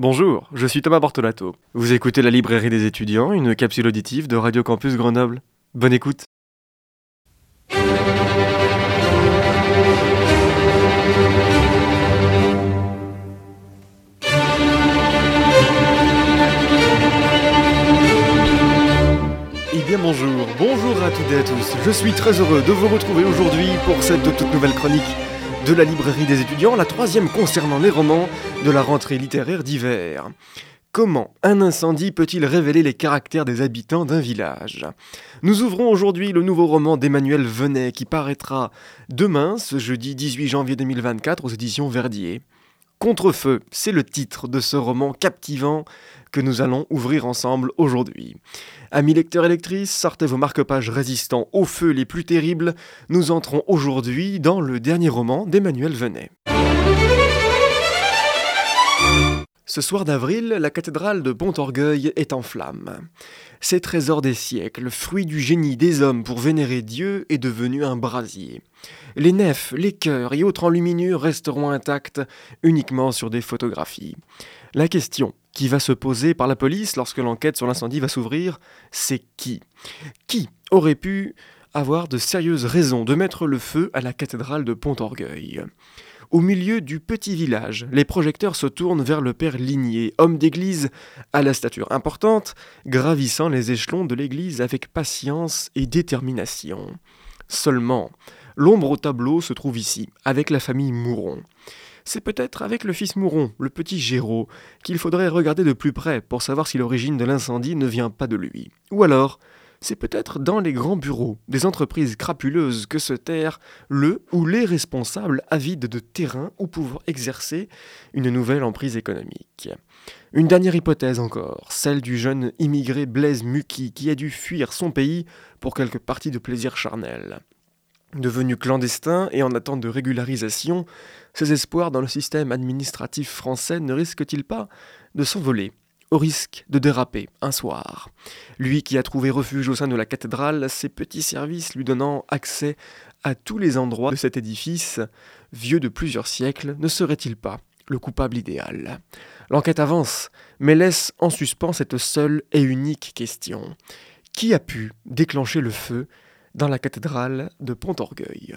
Bonjour, je suis Thomas Bortolato. Vous écoutez la librairie des étudiants, une capsule auditive de Radio Campus Grenoble. Bonne écoute. Eh bien bonjour, bonjour à toutes et à tous. Je suis très heureux de vous retrouver aujourd'hui pour cette toute nouvelle chronique de la librairie des étudiants, la troisième concernant les romans de la rentrée littéraire d'hiver. Comment un incendie peut-il révéler les caractères des habitants d'un village? Nous ouvrons aujourd'hui le nouveau roman d'Emmanuel Venet qui paraîtra demain, ce jeudi 18 janvier 2024, aux éditions Verdier. Contrefeu, c'est le titre de ce roman captivant que nous allons ouvrir ensemble aujourd'hui. Amis lecteurs et lectrices, sortez vos marque-pages résistants aux feux les plus terribles. Nous entrons aujourd'hui dans le dernier roman d'Emmanuel Venet. Ce soir d'avril, la cathédrale de Pontorgueil est en flammes. Ces trésors des siècles, fruit du génie des hommes pour vénérer Dieu, est devenu un brasier. Les nefs, les chœurs et autres enluminures resteront intacts uniquement sur des photographies. La question qui va se poser par la police lorsque l'enquête sur l'incendie va s'ouvrir, c'est qui? Qui aurait pu avoir de sérieuses raisons de mettre le feu à la cathédrale de Pontorgueil au milieu du petit village, les projecteurs se tournent vers le père Ligné, homme d'église à la stature importante, gravissant les échelons de l'église avec patience et détermination. Seulement, l'ombre au tableau se trouve ici, avec la famille Mouron. C'est peut-être avec le fils Mouron, le petit Géraud, qu'il faudrait regarder de plus près pour savoir si l'origine de l'incendie ne vient pas de lui. Ou alors, c'est peut-être dans les grands bureaux des entreprises crapuleuses que se terre le ou les responsables avides de terrain ou pouvoir exercer une nouvelle emprise économique. Une dernière hypothèse encore, celle du jeune immigré Blaise Muki qui a dû fuir son pays pour quelques parties de plaisir charnel. Devenu clandestin et en attente de régularisation, ses espoirs dans le système administratif français ne risquent-ils pas de s'envoler? Au risque de déraper un soir. Lui qui a trouvé refuge au sein de la cathédrale, ses petits services lui donnant accès à tous les endroits de cet édifice, vieux de plusieurs siècles, ne serait-il pas le coupable idéal? L'enquête avance, mais laisse en suspens cette seule et unique question. Qui a pu déclencher le feu dans la cathédrale de Pontorgueil?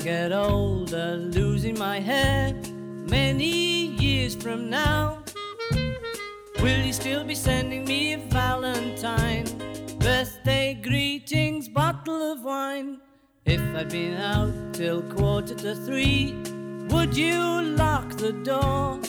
Get older, losing my hair many years from now. Will you still be sending me a Valentine? Birthday greetings, bottle of wine. If I'd been out till quarter to three, would you lock the door?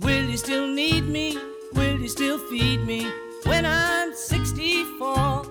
Will you still need me? Will you still feed me when I'm 64?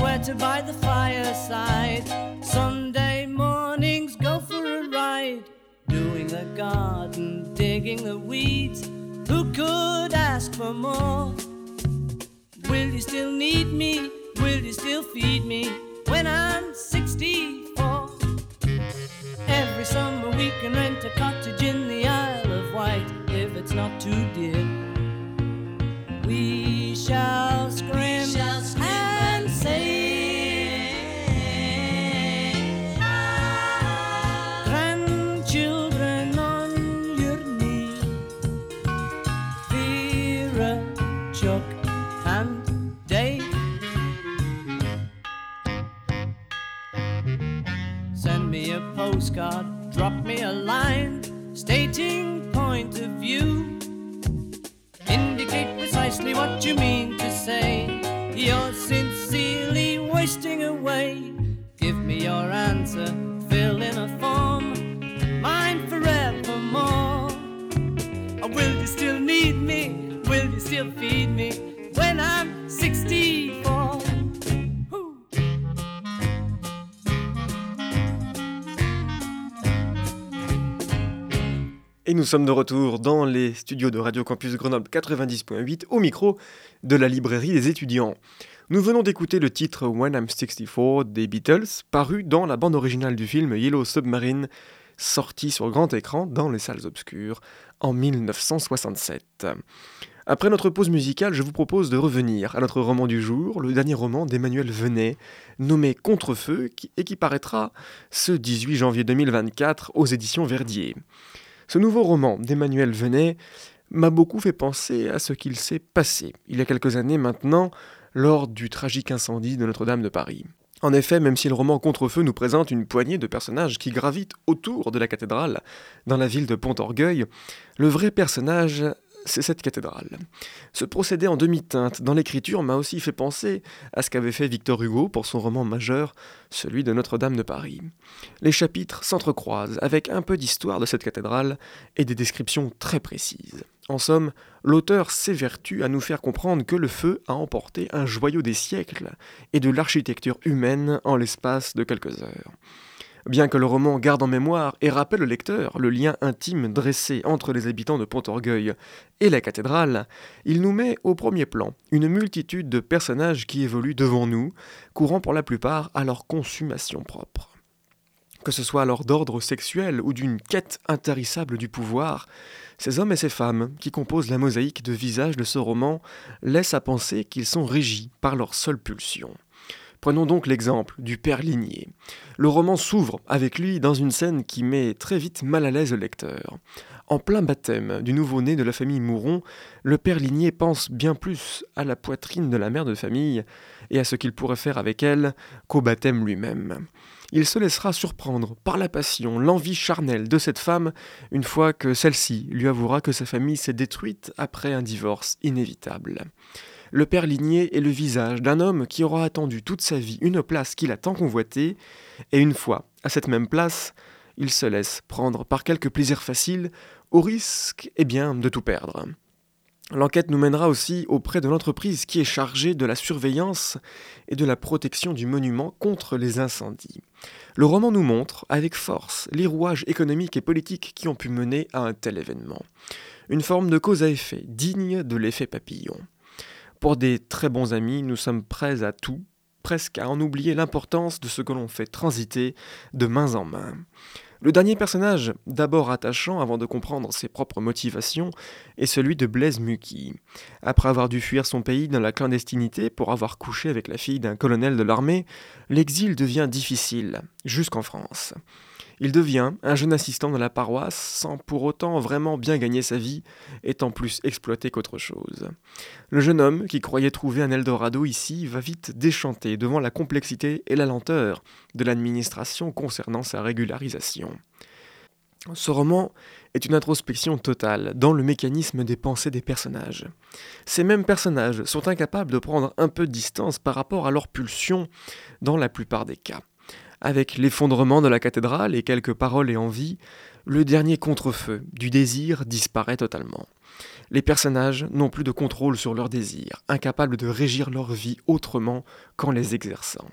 Sweater by the fireside. Sunday mornings go for a ride. Doing the garden, digging the weeds. Who could ask for more? Will you still need me? Will you still feed me when I'm 64? Every summer we can rent a cottage to dip. We shall. precisely what you mean to say. You're sincerely wasting away. Give me your answer, fill in a form, mine forevermore. Or will you still need me? Will you still feed me? Et nous sommes de retour dans les studios de Radio Campus Grenoble 90.8 au micro de la librairie des étudiants. Nous venons d'écouter le titre When I'm 64 des Beatles, paru dans la bande originale du film Yellow Submarine, sorti sur grand écran dans les salles obscures en 1967. Après notre pause musicale, je vous propose de revenir à notre roman du jour, le dernier roman d'Emmanuel Venet, nommé Contrefeu, et qui paraîtra ce 18 janvier 2024 aux éditions Verdier. Ce nouveau roman d'Emmanuel Venet m'a beaucoup fait penser à ce qu'il s'est passé, il y a quelques années maintenant, lors du tragique incendie de Notre-Dame de Paris. En effet, même si le roman Contrefeu nous présente une poignée de personnages qui gravitent autour de la cathédrale dans la ville de Pont-Orgueil, le vrai personnage c'est cette cathédrale. Ce procédé en demi-teinte dans l'écriture m'a aussi fait penser à ce qu'avait fait Victor Hugo pour son roman majeur, celui de Notre-Dame de Paris. Les chapitres s'entrecroisent avec un peu d'histoire de cette cathédrale et des descriptions très précises. En somme, l'auteur s'évertue à nous faire comprendre que le feu a emporté un joyau des siècles et de l'architecture humaine en l'espace de quelques heures. Bien que le roman garde en mémoire et rappelle au lecteur le lien intime dressé entre les habitants de Pont-Orgueil et la cathédrale, il nous met au premier plan une multitude de personnages qui évoluent devant nous, courant pour la plupart à leur consommation propre. Que ce soit alors d'ordre sexuel ou d'une quête intarissable du pouvoir, ces hommes et ces femmes qui composent la mosaïque de visages de ce roman laissent à penser qu'ils sont régis par leur seule pulsion. Prenons donc l'exemple du père Ligné. Le roman s'ouvre avec lui dans une scène qui met très vite mal à l'aise le lecteur. En plein baptême du nouveau-né de la famille Mouron, le père Ligné pense bien plus à la poitrine de la mère de famille et à ce qu'il pourrait faire avec elle qu'au baptême lui-même. Il se laissera surprendre par la passion, l'envie charnelle de cette femme une fois que celle-ci lui avouera que sa famille s'est détruite après un divorce inévitable le père Ligné est le visage d'un homme qui aura attendu toute sa vie une place qu'il a tant convoitée, et une fois à cette même place, il se laisse prendre par quelques plaisirs faciles, au risque, eh bien, de tout perdre. L'enquête nous mènera aussi auprès de l'entreprise qui est chargée de la surveillance et de la protection du monument contre les incendies. Le roman nous montre avec force les rouages économiques et politiques qui ont pu mener à un tel événement. Une forme de cause à effet digne de l'effet papillon. Pour des très bons amis, nous sommes prêts à tout, presque à en oublier l'importance de ce que l'on fait transiter de main en main. Le dernier personnage, d'abord attachant avant de comprendre ses propres motivations, est celui de Blaise Muki. Après avoir dû fuir son pays dans la clandestinité pour avoir couché avec la fille d'un colonel de l'armée, l'exil devient difficile, jusqu'en France. Il devient un jeune assistant de la paroisse sans pour autant vraiment bien gagner sa vie, étant plus exploité qu'autre chose. Le jeune homme, qui croyait trouver un Eldorado ici, va vite déchanter devant la complexité et la lenteur de l'administration concernant sa régularisation. Ce roman est une introspection totale dans le mécanisme des pensées des personnages. Ces mêmes personnages sont incapables de prendre un peu de distance par rapport à leurs pulsions dans la plupart des cas. Avec l'effondrement de la cathédrale et quelques paroles et envies, le dernier contrefeu du désir disparaît totalement. Les personnages n'ont plus de contrôle sur leurs désirs, incapables de régir leur vie autrement qu'en les exerçant.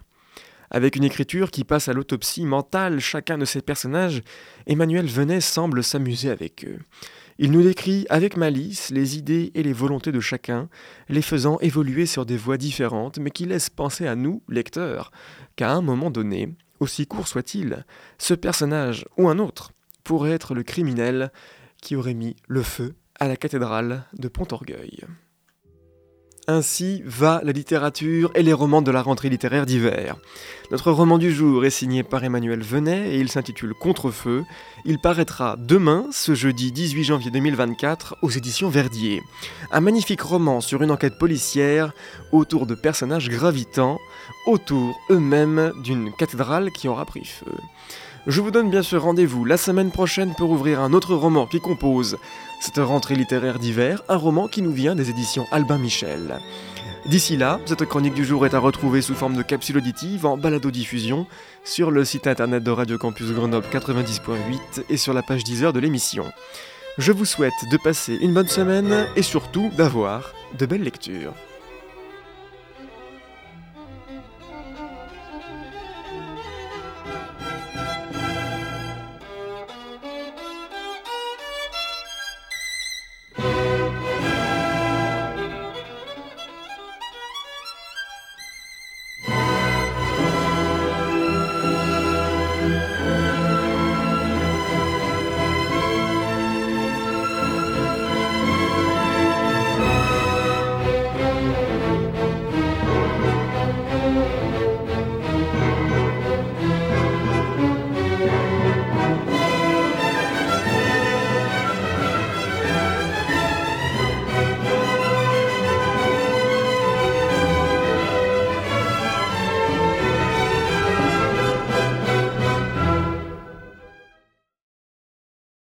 Avec une écriture qui passe à l'autopsie mentale chacun de ces personnages, Emmanuel Venet semble s'amuser avec eux. Il nous décrit avec malice les idées et les volontés de chacun, les faisant évoluer sur des voies différentes, mais qui laissent penser à nous, lecteurs, qu'à un moment donné, aussi court soit-il, ce personnage ou un autre pourrait être le criminel qui aurait mis le feu à la cathédrale de Pont-Orgueil. Ainsi va la littérature et les romans de la rentrée littéraire d'hiver. Notre roman du jour est signé par Emmanuel Venet et il s'intitule Contrefeu. Il paraîtra demain, ce jeudi 18 janvier 2024, aux éditions Verdier. Un magnifique roman sur une enquête policière autour de personnages gravitants, autour eux-mêmes d'une cathédrale qui aura pris feu. Je vous donne bien sûr rendez-vous la semaine prochaine pour ouvrir un autre roman qui compose cette rentrée littéraire d'hiver, un roman qui nous vient des éditions Albin Michel. D'ici là, cette chronique du jour est à retrouver sous forme de capsule auditive en balado-diffusion sur le site internet de Radio Campus Grenoble 90.8 et sur la page 10 heures de l'émission. Je vous souhaite de passer une bonne semaine et surtout d'avoir de belles lectures.